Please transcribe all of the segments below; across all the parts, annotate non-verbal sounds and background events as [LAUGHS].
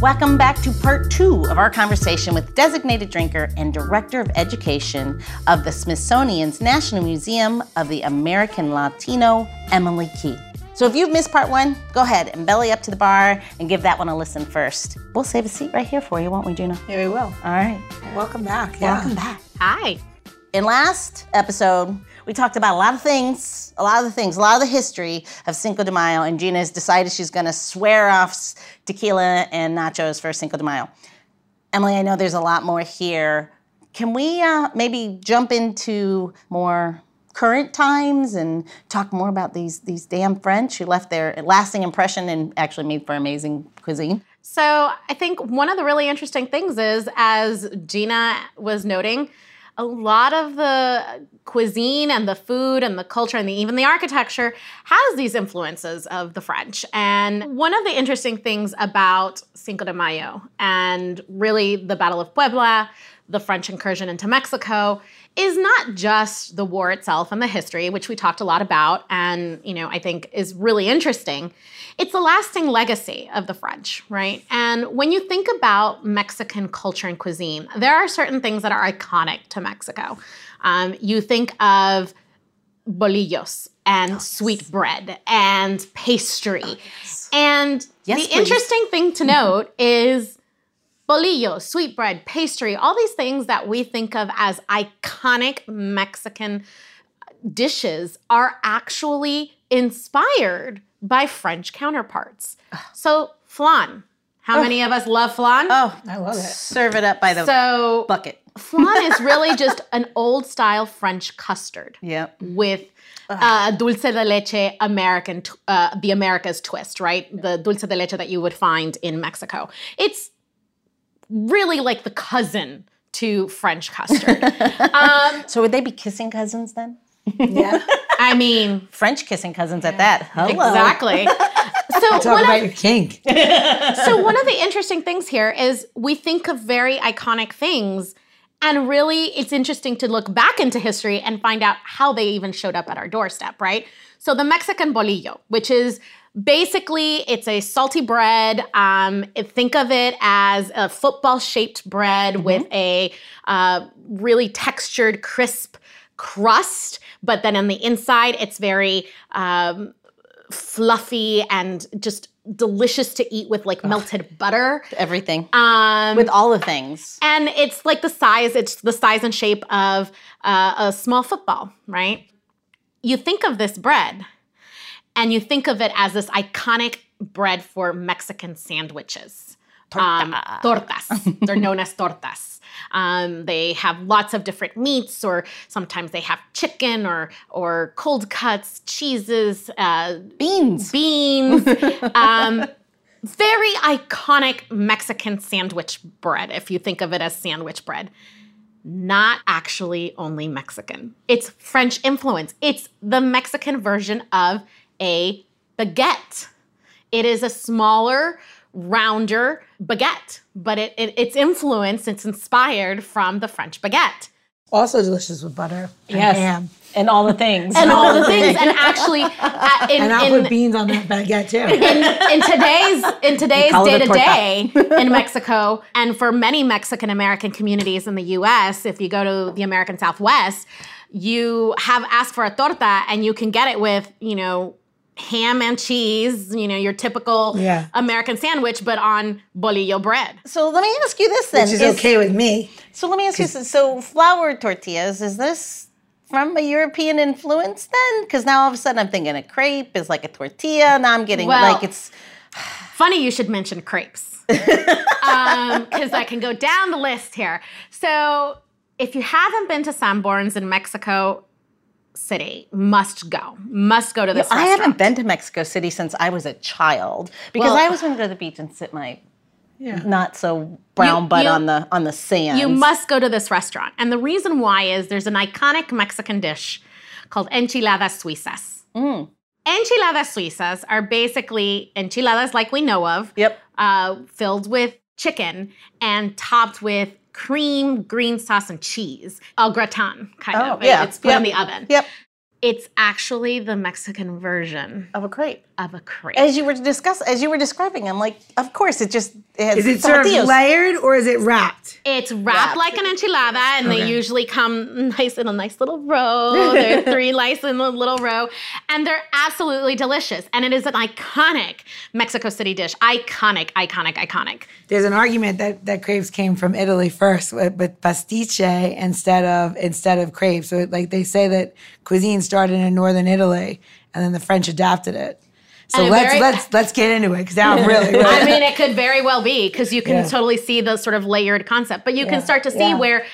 Welcome back to part two of our conversation with designated drinker and director of education of the Smithsonian's National Museum of the American Latino, Emily Key. So if you've missed part one, go ahead and belly up to the bar and give that one a listen first. We'll save a seat right here for you, won't we, Gina? Yeah, we will. All right. Welcome back. Welcome back. Hi. In last episode, we talked about a lot of things, a lot of the things, a lot of the history of Cinco de Mayo, and Gina has decided she's going to swear off tequila and nachos for Cinco de Mayo. Emily, I know there's a lot more here. Can we uh, maybe jump into more current times and talk more about these these damn French who left their lasting impression and actually made for amazing cuisine? So I think one of the really interesting things is, as Gina was noting, a lot of the cuisine and the food and the culture and the, even the architecture has these influences of the French. And one of the interesting things about Cinco de Mayo and really the Battle of Puebla, the French incursion into Mexico, is not just the war itself and the history, which we talked a lot about and, you know, I think is really interesting. It's a lasting legacy of the French, right? And when you think about Mexican culture and cuisine, there are certain things that are iconic to Mexico. Um, you think of bolillos and oh, sweet bread and pastry. Oh, yes. And yes, the please. interesting thing to note is bolillo, sweetbread, pastry, all these things that we think of as iconic Mexican dishes are actually inspired by French counterparts. So, flan. How oh. many of us love flan? Oh, I love it. Serve it up by the way. so, bucket. flan is [LAUGHS] really just an old style French custard. Yep. With uh, dulce de leche American, uh, the America's twist, right? The dulce de leche that you would find in Mexico. It's really like the cousin to French custard. um, [LAUGHS] so would they be kissing cousins then? Yeah. [LAUGHS] I mean, French kissing cousins yeah. at that. Hello. Exactly. [LAUGHS] So talk about of, your kink. so one of the interesting things here is we think of very iconic things and really it's interesting to look back into history and find out how they even showed up at our doorstep, right? So the Mexican bolillo, which is Basically, it's a salty bread. Um, think of it as a football shaped bread mm-hmm. with a uh, really textured, crisp crust, but then on the inside, it's very um, fluffy and just delicious to eat with like melted butter. Everything. Um, with all the things. And it's like the size, it's the size and shape of uh, a small football, right? You think of this bread and you think of it as this iconic bread for Mexican sandwiches. Torta. Um, tortas. [LAUGHS] They're known as tortas. Um, they have lots of different meats, or sometimes they have chicken or or cold cuts, cheeses, uh, beans, beans. [LAUGHS] um, very iconic Mexican sandwich bread. If you think of it as sandwich bread, not actually only Mexican. It's French influence. It's the Mexican version of a baguette. It is a smaller, rounder baguette, but it, it, it's influenced, it's inspired from the French baguette. Also delicious with butter and yes. ham. And all the things. and all the [LAUGHS] things. And actually, uh, in, and I'll in, put beans on that baguette too. [LAUGHS] In, in today's in today's day to day in Mexico, and for many Mexican American communities in the U.S., if you go to the American Southwest, you have asked for a torta, and you can get it with you know ham and cheese, you know, your typical yeah. American sandwich, but on bolillo bread. So let me ask you this then. Which is, is okay with me. So let me ask you this. So flour tortillas, is this from a European influence then? Because now all of a sudden I'm thinking a crepe is like a tortilla. Now I'm getting well, like it's. funny you should mention crepes. Because [LAUGHS] um, I can go down the list here. So if you haven't been to Sanborns in Mexico, City must go. Must go to this. I haven't been to Mexico City since I was a child because well, I always wanted to go to the beach and sit my yeah. not so brown you, butt you, on the on the sand. You must go to this restaurant, and the reason why is there's an iconic Mexican dish called enchiladas suizas. Mm. Enchiladas suizas are basically enchiladas like we know of. Yep. Uh, filled with chicken and topped with cream, green sauce, and cheese. Al gratin, kind oh, of. Yeah. It's put yep. in the oven. Yep. It's actually the Mexican version of a crepe. Of a crepe. As you were discuss, as you were describing, I'm like, of course, it just it has Is it served tomatillos. layered or is it wrapped? It's wrapped, Wrapped. like an enchilada, and they usually come nice in a nice little row. They're [LAUGHS] three nice in a little row, and they're absolutely delicious. And it is an iconic Mexico City dish. Iconic, iconic, iconic. There's an argument that that crepes came from Italy first, with, with pastiche instead of instead of crepes. So like they say that cuisine started in northern Italy, and then the French adapted it. So And let's very- let's let's get into it because now I'm [LAUGHS] really, really I mean, it could very well be because you can Yeah. totally see the sort of layered concept, but you Yeah, can start to see yeah. where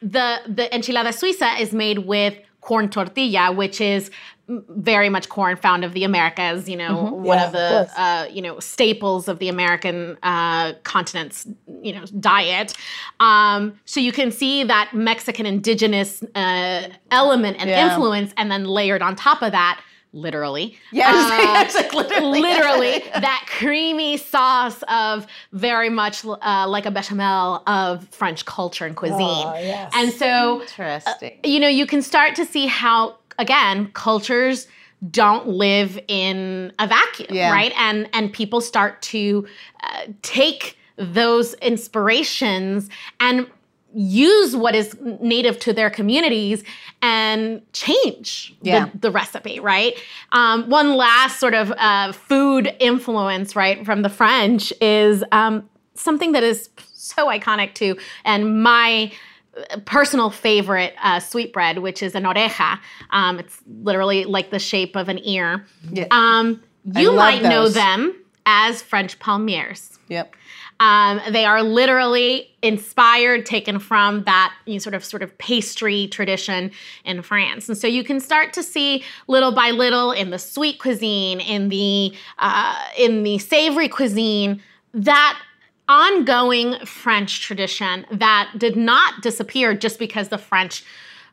the the enchilada suiza is made with corn tortilla, which is very much corn found of the Americas. You know, one Mm-hmm. Yeah, of of the course. uh, you know staples of the American uh, continent's you know diet. Um, so you can see that Mexican indigenous uh, element and Yeah. influence, and then layered on top of that. Literally, Yeah, [LAUGHS] uh, it's like literally. literally that creamy sauce of very much uh, like a bechamel of French culture and cuisine. Oh, yes. And so, Interesting. you know, you can start to see how, again, cultures don't live in a vacuum, Yeah. right? And and people start to uh, take those inspirations and use what is native to their communities and change Yeah. the, the recipe, right? Um, one last sort of uh, food influence, right, from the French is um, something that is so iconic too, and my uh, personal favorite uh, sweetbread, which is an oreja. Um, it's literally like the shape of an ear. Yeah. Um, you might know them as French palmiers. Yep. Um, they are literally inspired, taken from that you know, sort of sort of pastry tradition in France, and so you can start to see little by little in the sweet cuisine, in the uh, in the savory cuisine, that ongoing French tradition that did not disappear just because the French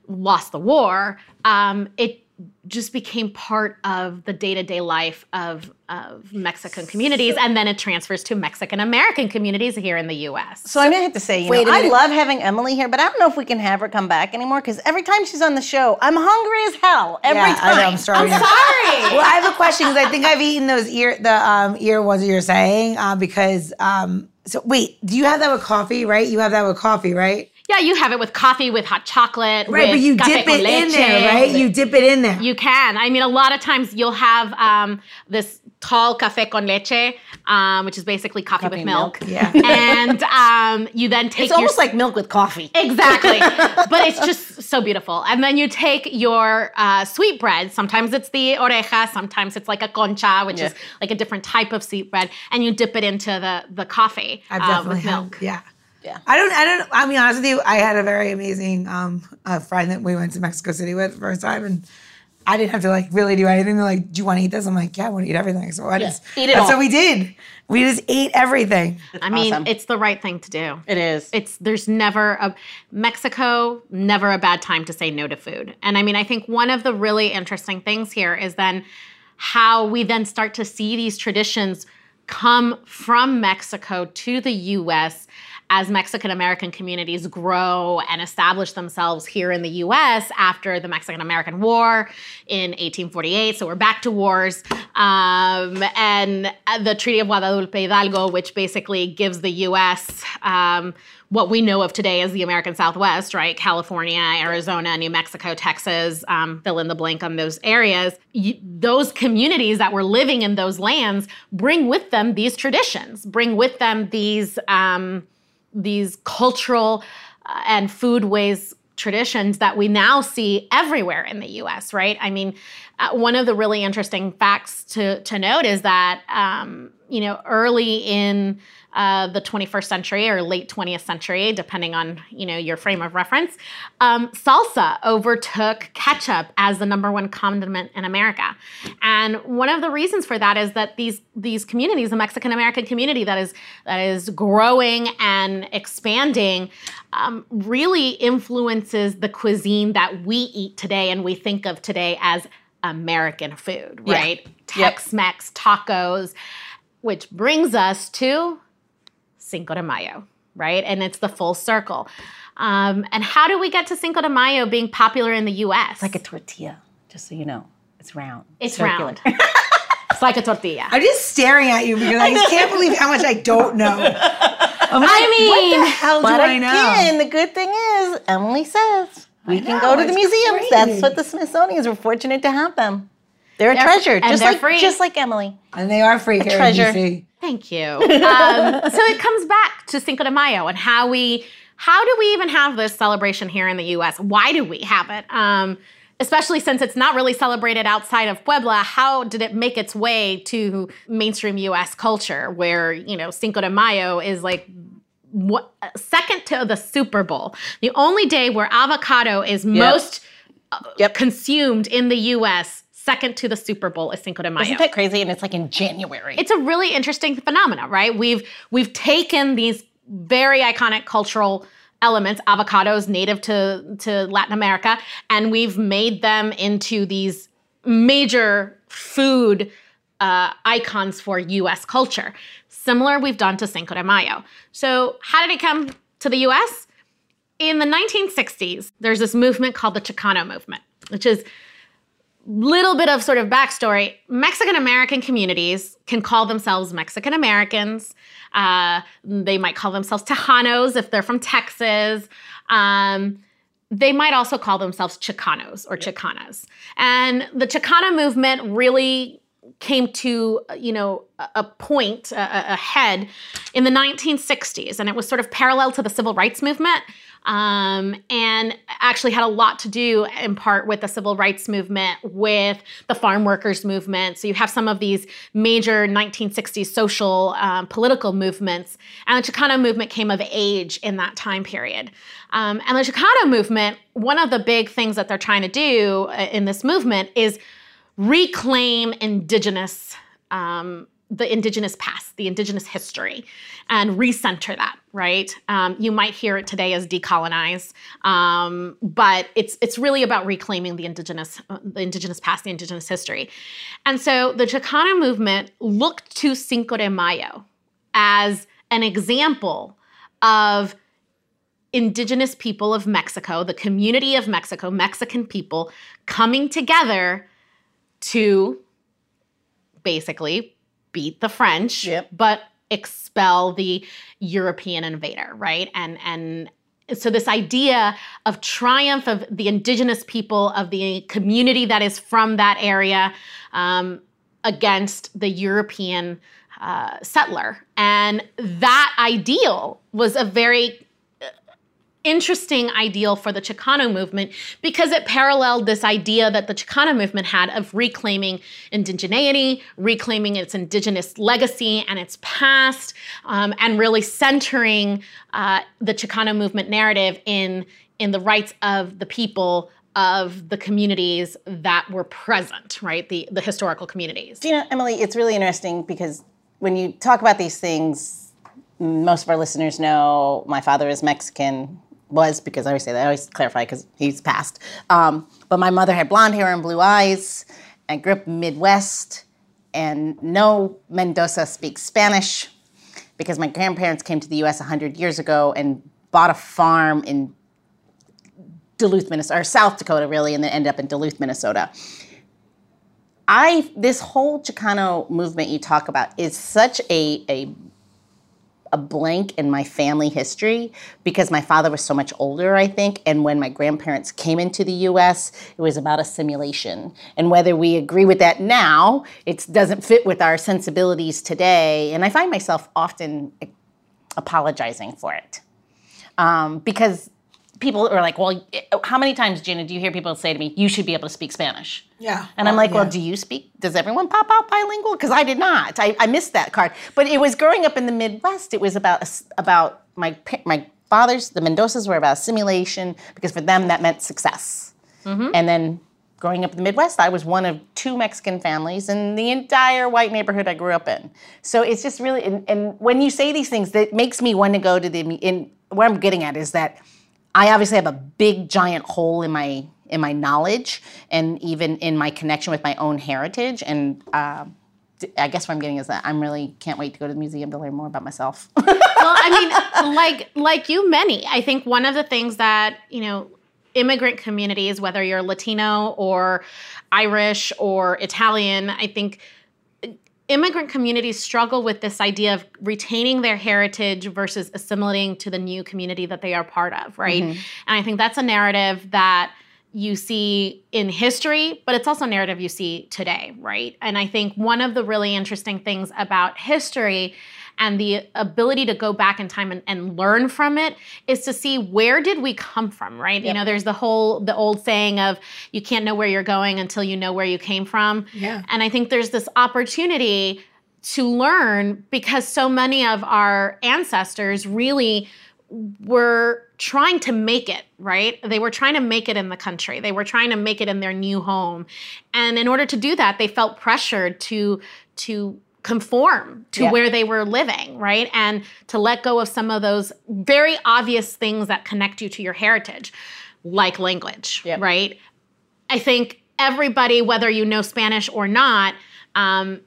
lost the war. Um, it just became part of the day-to-day life of, of Mexican communities, and then it transfers to Mexican American communities here in the U.S. So, I'm gonna have to say, you Wait know, a I minute. love having Emily here, but I don't know if we can have her come back anymore because every time she's on the show, I'm hungry as hell. Every Yeah, time. I know, I'm sorry. I'm sorry. [LAUGHS] Well, I have a question because I think I've eaten those ear the um, ear ones that you're saying uh, because um, so wait, do you have that with coffee? Right, you have that with coffee, right? Yeah, you have it with coffee, with hot chocolate, Right, with but you dip con it in there, right? You dip it in there. You can. I mean, a lot of times you'll have um, this tall café con leche, um, which is basically coffee, with milk. milk. [LAUGHS] Yeah. And um, you then take It's your almost like milk with coffee. Exactly. [LAUGHS] but it's just so beautiful. And then you take your uh, sweet bread. Sometimes it's the oreja, sometimes it's like a concha, which is like a different type of sweet bread, and you dip it into the, the coffee I've uh, definitely with had- milk. Yeah. Yeah. I don't. I don't. I'll be honest with you. I had a very amazing um, uh, friend that we went to Mexico City with the first time, and I didn't have to like really do anything. They're like, "Do you want to eat this?" I'm like, "Yeah, I want to eat everything." So I just eat it That's all. what we did. We just ate everything. I mean, awesome. it's the right thing to do. It is. It's there's never a Mexico, never a bad time to say no to food. And I mean, I think one of the really interesting things here is then how we then start to see these traditions come from Mexico to the US as Mexican American communities grow and establish themselves here in the US after the Mexican American War in 1848. So we're back to wars. Um, and the Treaty of Guadalupe Hidalgo, which basically gives the US um, what we know of today as the American Southwest, right? California, Arizona, New Mexico, Texas, um, fill in the blank on those areas. You, those communities that were living in those lands bring with them these traditions, bring with them these um, these cultural uh, and foodways traditions that we now see everywhere in the U.S. Right? I mean, uh, one of the really interesting facts to to note is that um, you know early in uh, the 21st century or late 20th century, depending on you know your frame of reference, um, salsa overtook ketchup as the number one condiment in America, and one of the reasons for that is that these these communities, the Mexican American community that is that is growing and expanding, um, really influences the cuisine that we eat today and we think of today as American food, right? Yep. Tex-Mex tacos, which brings us to Cinco de Mayo, right? And it's the full circle. Um, and how do we get to Cinco de Mayo being popular in the U.S.? It's like a tortilla, just so you know. It's round. It's circular. round. [LAUGHS] Just like a tortilla. I'm just staring at you because I just can't believe how much I don't know. [LAUGHS] I'm like, I mean, what the hell do I know? again, the good thing is Emily says we can go to the museums. crazy. That's what the Smithsonian's. We're fortunate to have them. They're a They're- treasure, and just they're like free. just like Emily. and they are free here treasure. in DC. Thank you. Um, [LAUGHS] so it comes back to Cinco de Mayo and how we, how do we even have this celebration here in the U.S.? Why do we have it? Um, especially since it's not really celebrated outside of Puebla. How did it make its way to mainstream U.S. culture, where you know Cinco de Mayo is like what, second to the Super Bowl, the only day where avocado is most uh, Yep. consumed in the U.S. Second to the Super Bowl is Cinco de Mayo. Isn't that crazy? And it's like in January. it's a really interesting phenomenon, right? We've we've taken these very iconic cultural elements, avocados native to to Latin America, and we've made them into these major food uh, icons for U.S. culture. Similar, we've done to Cinco de Mayo. So, how did it come to the U.S.? In the 1960s, there's this movement called the Chicano movement, which is little bit of sort of backstory. Mexican american communities can call themselves mexican americans. Uh, they might call themselves tejanos if they're from texas. Um, they might also call themselves chicanos or chicanas. And the chicana movement really came to you know a point a- a head in the 1960s and it was sort of parallel to the civil rights movement um, and actually had a lot to do in part with the civil rights movement with the farm workers movement. So you have some of these major 1960s social um, political movements. And the chicano movement came of age in that time period. Um, and the chicano movement one of the big things that they're trying to do uh, in this movement is reclaim indigenous um, the indigenous past the indigenous history and recenter that right? Um, you might hear it today as decolonize um, but it's it's really about reclaiming the indigenous uh, the indigenous past the indigenous history. And so the chicano movement looked to cinco de mayo as an example of indigenous people of Mexico, the community of Mexico, Mexican people coming together to basically beat the French, Yep. but expel the European invader, right? And and so this idea of triumph of the indigenous people of the community that is from that area um, against the European uh, settler, and that ideal was a very interesting ideal for the Chicano movement because it paralleled this idea that the Chicano movement had of reclaiming indigeneity, reclaiming its indigenous legacy and its past, um, and really centering uh, the Chicano movement narrative in, in the rights of the people of the communities that were present, right? The, the historical communities. Do you know, Emily, it's really interesting because when you talk about these things, most of our listeners know my father is Mexican, was because I always say that, I always clarify because he's passed. Um, but my mother had blonde hair and blue eyes and grew up Midwest, and no Mendoza speaks Spanish because my grandparents came to the US 100 years ago and bought a farm in Duluth, Minnesota, or South Dakota, really, and then ended up in Duluth, Minnesota. I this whole Chicano movement you talk about is such a a a blank in my family history because my father was so much older, I think, and when my grandparents came into the US, it was about assimilation. And whether we agree with that now, it doesn't fit with our sensibilities today, and I find myself often apologizing for it. Um, because people are like, well, how many times, Gina, do you hear people say to me, you should be able to speak Spanish? Yeah. And I'm like, well, do you speak? Does everyone pop out bilingual? Because I did not. I, I missed that card. But it was growing up in the Midwest. It was about about my my fathers. The Mendozas were about assimilation because for them that meant success. Mm-hmm. And then growing up in the Midwest, I was one of two Mexican families in the entire white neighborhood I grew up in. So it's just really, and, and when you say these things, that makes me want to go to the. In what I'm getting at is that I obviously have a big giant hole in my in my knowledge and even in my connection with my own heritage. And uh, I guess what I'm getting is that I'm really can't wait to go to the museum to learn more about myself. [LAUGHS] well, I mean, like like you, many. I think one of the things that you know, immigrant communities, whether you're Latino or Irish or Italian, I think immigrant communities struggle with this idea of retaining their heritage versus assimilating to the new community that they are part of, right? Mm-hmm. And I think that's a narrative that you see in history, but it's also a narrative you see today, right? And I think one of the really interesting things about history and the ability to go back in time and, and learn from it is to see where did we come from right you know there's the whole the old saying of you can't know where you're going until you know where you came from Yeah. and i think there's this opportunity to learn because so many of our ancestors really were trying to make it, right? They were trying to make it in the country. They were trying to make it in their new home. And in order to do that, they felt pressured to to conform to Yeah. where they were living, right? And to let go of some of those very obvious things that connect you to your heritage, like language, Yep. right? I think everybody, whether you know Spanish or not, um,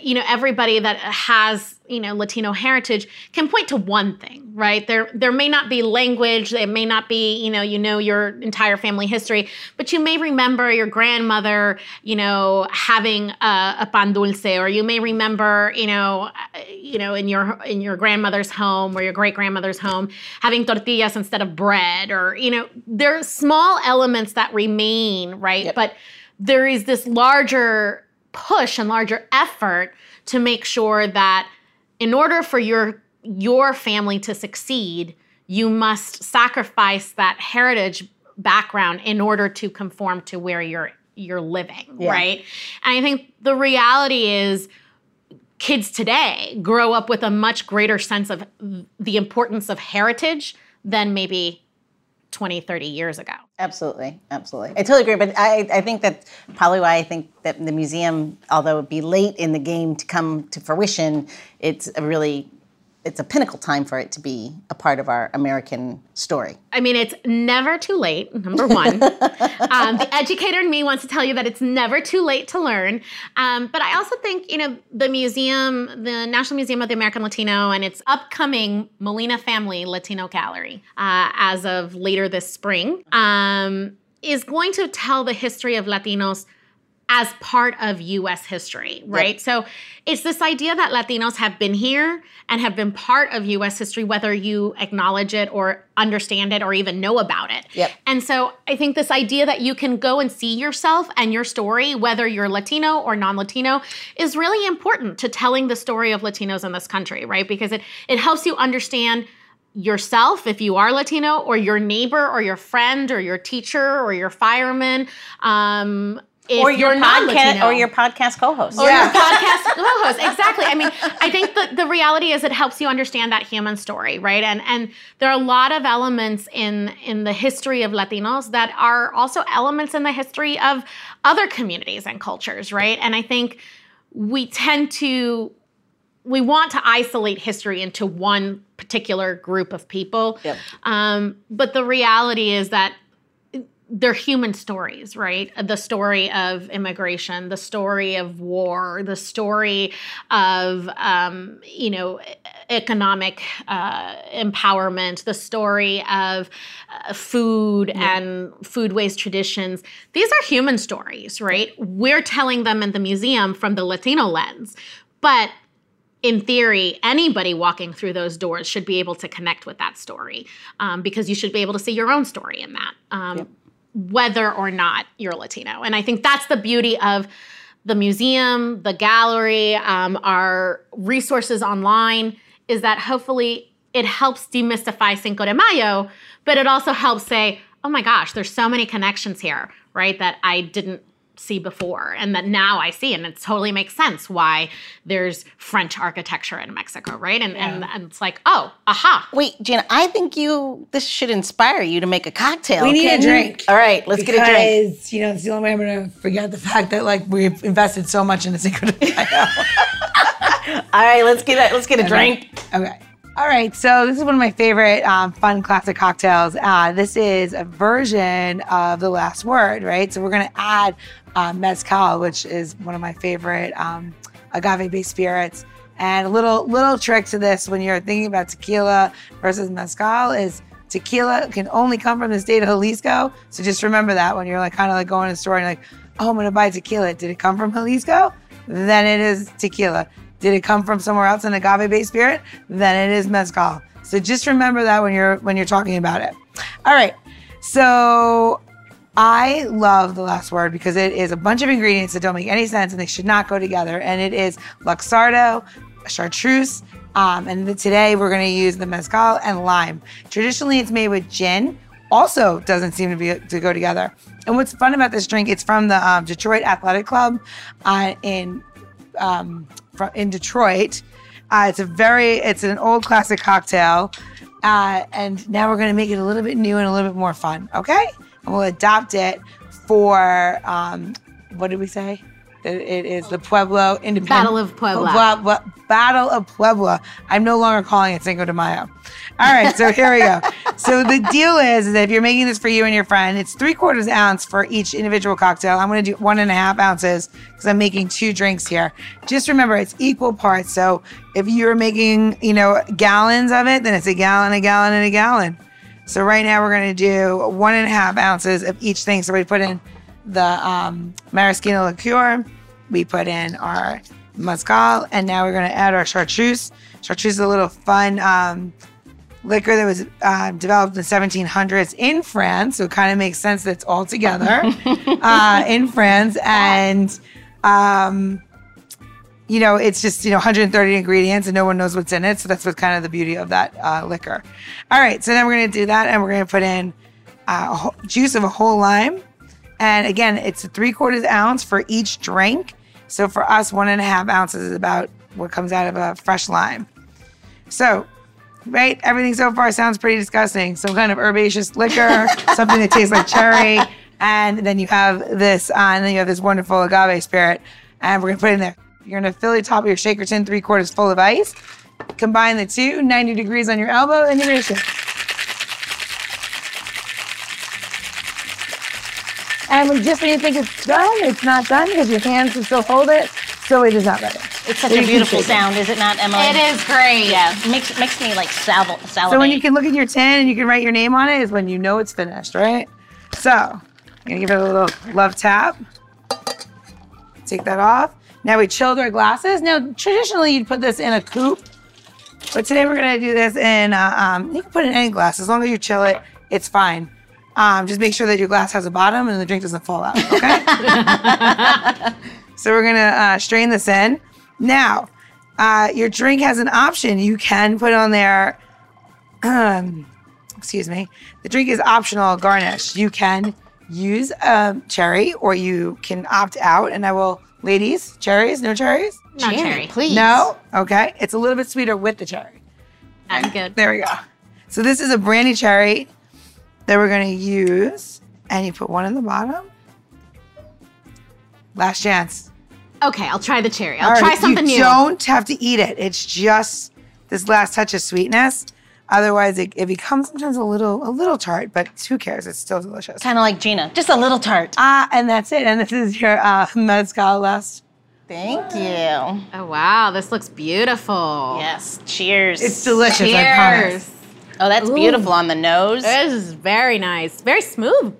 you know, everybody that has you know Latino heritage can point to one thing, right? There, there may not be language, there may not be you know, you know your entire family history, but you may remember your grandmother, you know, having a, a pan dulce, or you may remember, you know, uh, you know, in your in your grandmother's home or your great grandmother's home having tortillas instead of bread, or you know, there are small elements that remain, right? Yep. But there is this larger push and larger effort to make sure that in order for your your family to succeed you must sacrifice that heritage background in order to conform to where you're you're living Yeah. right and i think the reality is kids today grow up with a much greater sense of the importance of heritage than maybe 20 30 years ago Absolutely, absolutely. I totally agree. But I, I think that probably why I think that the museum, although it would be late in the game to come to fruition, it's a really, it's a pinnacle time for it to be a part of our American story. I mean, it's never too late, number one. [LAUGHS] um, the educator in me wants to tell you that it's never too late to learn. Um, but I also think, you know, the museum, the National Museum of the American Latino, and its upcoming Molina Family Latino Gallery uh, as of later this spring um, is going to tell the history of Latinos as part of US history, right? So it's this idea that Latinos have been here and have been part of US history, whether you acknowledge it or understand it or even know about it. Yep. And so I think this idea that you can go and see yourself and your story, whether you're Latino or non Latino, is really important to telling the story of Latinos in this country, right? Because it, it helps you understand yourself if you are Latino, or your neighbor, or your friend, or your teacher, or your fireman. Um, if or your podcast, or your podcast co-host. Or your podcast [LAUGHS] co-host. Exactly. I mean, I think the, the reality is it helps you understand that human story, right? And and there are a lot of elements in in the history of Latinos that are also elements in the history of other communities and cultures, right? And I think we tend to we want to isolate history into one particular group of people. Yep. Um, but the reality is that they're human stories, right? The story of immigration, the story of war, the story of um, you know economic uh, empowerment, the story of uh, food and foodways traditions. These are human stories, right? We're telling them in the museum from the Latino lens, but in theory, anybody walking through those doors should be able to connect with that story um, because you should be able to see your own story in that, um, whether or not you're Latino. And I think that's the beauty of the museum, the gallery, um, our resources online, is that hopefully it helps demystify Cinco de Mayo, but it also helps say, oh my gosh, there's so many connections here, right, that I didn't see before and that now I see and it totally makes sense why there's French architecture in Mexico, right? And and, and it's like, oh, aha. Wait, Gina, I think you this should inspire you to make a cocktail. We need a drink. All right, let's get a drink. Because, you know, it's the only way I'm going to forget the fact that, like, we've invested so much in the Cinco de Mayo. All right, let's get a let's get a drink. Okay. All right. So this is one of my favorite um, fun classic cocktails. Uh, this is a version of the last word, right? So we're going to add uh, mezcal, which is one of my favorite um, agave-based spirits. And a little little trick to this when you're thinking about tequila versus mezcal is tequila can only come from the state of Jalisco. So just remember that when you're like kind of like going to the store and like, oh, I'm to buy tequila. Did it come from Jalisco? then it is tequila. Did it come from somewhere else, an agave-based spirit? Then it is mezcal. So just remember that when you're when you're talking about it. All right. So I love the last word because it is a bunch of ingredients that don't make any sense and they should not go together. And it is Luxardo, chartreuse, um, and today we're going to use the mezcal and lime. Traditionally, it's made with gin. Also, doesn't seem to be to go together. And what's fun about this drink? It's from the um, Detroit Athletic Club uh, in um, in Detroit. Uh, it's a very it's an old classic cocktail, uh, and now we're going to make it a little bit new and a little bit more fun. Okay, and we'll adopt it for um, what did we say? It is the Pueblo Independent Battle of Puebla. Battle of Puebla. I'm no longer calling it Cinco de Mayo. All right, so here we go. [LAUGHS] So the deal is, is that if you're making this for you and your friend, it's three quarters ounce for each individual cocktail. I'm going to do one and a half ounces because I'm making two drinks here. Just remember, it's equal parts. So if you're making, you know, gallons of it, then it's a gallon, a gallon, and a gallon. So right now we're going to do one and a half ounces of each thing. So we put in the um, maraschino liqueur, we put in our mezcal, and now we're going to add our chartreuse. Chartreuse is a little fun um, liquor that was uh, developed in the 1700s in France, so it kind of makes sense that it's all together [LAUGHS] uh, in France. And um, you know, it's just, you know, 130 ingredients and no one knows what's in it. So that's what kind of the beauty of that uh, liquor. All right. So then we're going to do that and we're going to put in uh, a whole- juice of a whole lime. And again, it's a three quarters ounce for each drink. So for us, one and a half ounces is about what comes out of a fresh lime. So, right, everything so far sounds pretty disgusting. Some kind of herbaceous liquor, [LAUGHS] something that tastes like cherry, and then you have this, uh, and then you have this wonderful agave spirit, and we're gonna put it in there. You're gonna fill the top of your shaker tin three quarters full of ice. Combine the two, 90 degrees on your elbow, and you're gonna shake. And when- just when you think it's done, it's not done because your hands can still hold it, so it is not ready. It's such So a beautiful sound, is it not, Emily? It is great. Yeah, makes makes me like saliv- salivate. So when you can look at your tin and you can write your name on it is when you know it's finished, right? So I'm gonna give it a little love tap. Take that off. Now we chilled our glasses. Now traditionally you'd put this in a coupe, but today we're gonna do this in. Uh, um, you can put it in any glass as long as you chill it. It's fine. Um, just make sure that your glass has a bottom and the drink doesn't fall out. Okay. [LAUGHS] so we're gonna uh, strain this in. Now, uh, your drink has an option. You can put on there um, excuse me, the drink is optional garnish. You can use a cherry or you can opt out. And I will, ladies, cherries, no cherries? No cherry. please. No? Okay. It's a little bit sweeter with the cherry. I'm good. There we go. So this is a brandy cherry that we're going to use. And you put one in the bottom. Last chance. Okay, I'll try the cherry. I'll All try right, something you new. You don't have to eat it. It's just this last touch of sweetness. Otherwise, it, it becomes sometimes a little a little tart, but who cares? It's still delicious. kind of like Gina, just a little tart. Ah, and that's it. And this is your uh, mezcal last. Thank you. Oh wow, this looks beautiful. Yes. Cheers. It's delicious. I promise. Cheers. Oh, that's beautiful on the nose. This is very nice. Very smooth.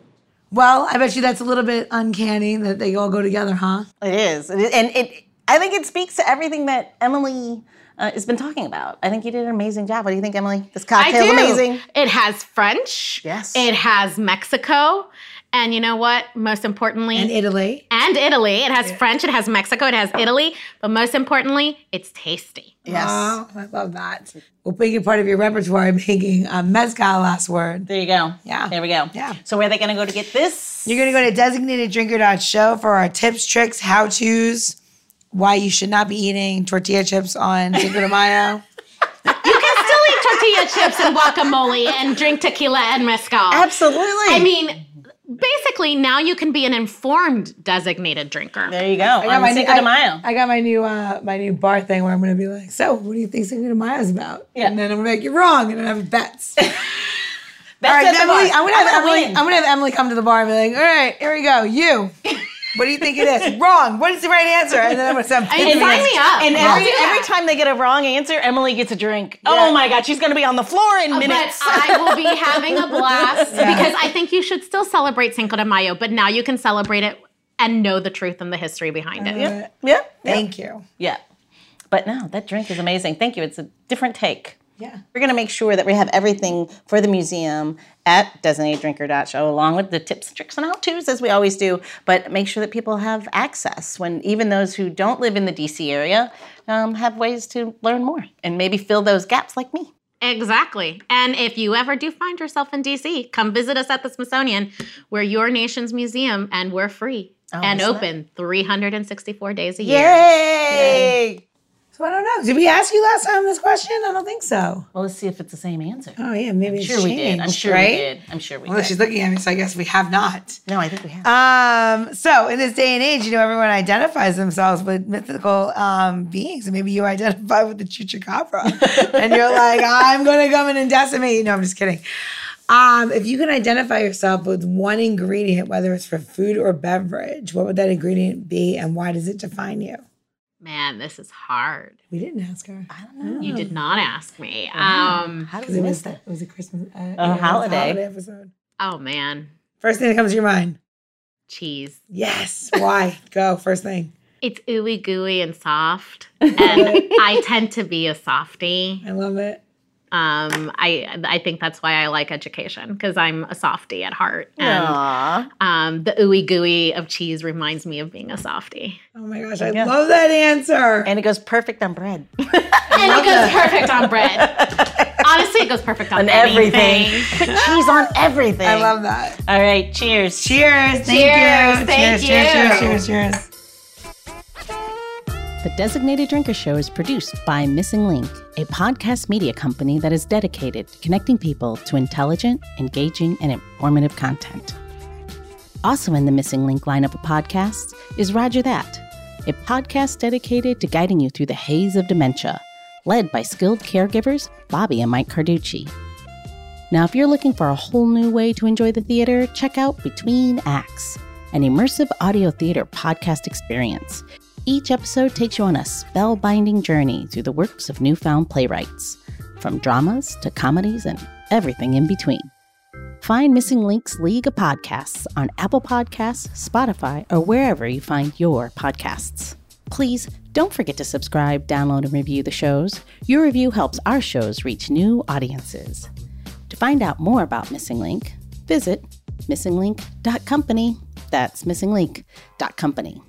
Well, I bet you that's a little bit uncanny that they all go together, huh? It is, It is- and it. I think it speaks to everything that Emily uh, has been talking about. I think you did an amazing job. What do you think, Emily? This cocktail cocktail's do. amazing. It has French. Yes. It has Mexico. And you know what? Most importantly, In Italy. and Italy. It has French, it has Mexico, it has Italy, but most importantly, it's tasty. Yes. Oh, I love that. We'll make it part of your repertoire making a mezcal last word. There you go. Yeah. There we go. Yeah. So where are they going to go to get this? You're going to go to designateddrinker.show for our tips, tricks, how to's, why you should not be eating tortilla chips on Cinco de Mayo. [LAUGHS] You can still eat tortilla chips and guacamole and drink tequila and mezcal. Absolutely. I mean, basically, now you can be an informed designated drinker. there you go. I got on my Cinco new, de Mayo. I, I got my new uh, my new bar thing where I'm gonna be like, so what do you think Cinco de Mayo is about? Yeah. And then I'm gonna make you wrong and then have bets. [LAUGHS] all That's right, at the Emily, bar. I'm gonna have I'm gonna Emily. I'm gonna have Emily come to the bar and be like, all right, here we go. You. [LAUGHS] What do you think it is? [LAUGHS] wrong. What is the right answer? And then I'm gonna say, I'm And sign it. me up. And every every time they get a wrong answer, Emily gets a drink. Yeah. Oh my God, she's going to be on the floor in But minutes. I will be [LAUGHS] having a blast because I think you should still celebrate Cinco de Mayo, but now you can celebrate it and know the truth and the history behind it. Uh, Yeah. Thank you. Yeah. But no, that drink is amazing. Thank you. It's a different take. Yeah. We're going to make sure that we have everything for the museum at designateddrinker.show, along with the tips and tricks and how to's, as we always do. But make sure that people have access when even those who don't live in the DC area um, have ways to learn more and maybe fill those gaps like me. Exactly. And if you ever do find yourself in DC, come visit us at the Smithsonian. We're your nation's museum and we're free and isn't open 364 days a year. Yay! So I don't know. Did we ask you last time this question? I don't think so. Well, let's see if it's the same answer. Oh yeah, maybe I'm sure we did. I'm sure right? we did. I'm sure we Well, did. she's looking at me, so I guess we have not. no, I think we have. Um, so in this day and age, you know, everyone identifies themselves with mythical um, beings, and maybe you identify with the chupacabra, [LAUGHS] and you're like, I'm gonna come in and decimate. you. No, I'm just kidding. Um, if you can identify yourself with one ingredient, whether it's for food or beverage, what would that ingredient be, and why does it define you? Man, this is hard. We didn't ask her. I don't know. You did not ask me. Um, How did we it miss was that? it was a Christmas uh, A yeah, it was holiday. holiday episode. oh man, First thing that comes to your mind. cheese. Yes. Why? [LAUGHS] Go. First thing. It's ooey gooey and soft, [LAUGHS] and I tend to be a softie. I love it. Um, I I think that's why I like education because I'm a softie at heart, and Aw. um, the ooey gooey of cheese reminds me of being a softie. Oh my gosh, I Yeah. love that answer. And it goes perfect on bread. [LAUGHS] And it goes perfect on bread. [LAUGHS] Honestly, it goes perfect on, on everything. Put cheese on everything. I love that. All right, cheers. Cheers. Thank Cheers, you. thank cheers, cheers, you. cheers, cheers, cheers. The Designated Drinker Show is produced by Missing Link, a podcast media company that is dedicated to connecting people to intelligent, engaging, and informative content. Also in the Missing Link lineup of podcasts is Rodger That, a podcast dedicated to guiding you through the haze of dementia, led by skilled caregivers Bobbi and Mike Carducci. Now, if you're looking for a whole new way to enjoy the theater, check out Between Acts, an immersive audio theater podcast experience. Each episode takes you on a spellbinding journey through the works of newfound playwrights, from dramas to comedies and everything in between. Find Missing Link's League of Podcasts on Apple Podcasts, Spotify, or wherever you find your podcasts. Please don't forget to subscribe, download, and review the shows. Your review helps our shows reach new audiences. To find out more about Missing Link, visit missinglink.company. That's missinglink.company.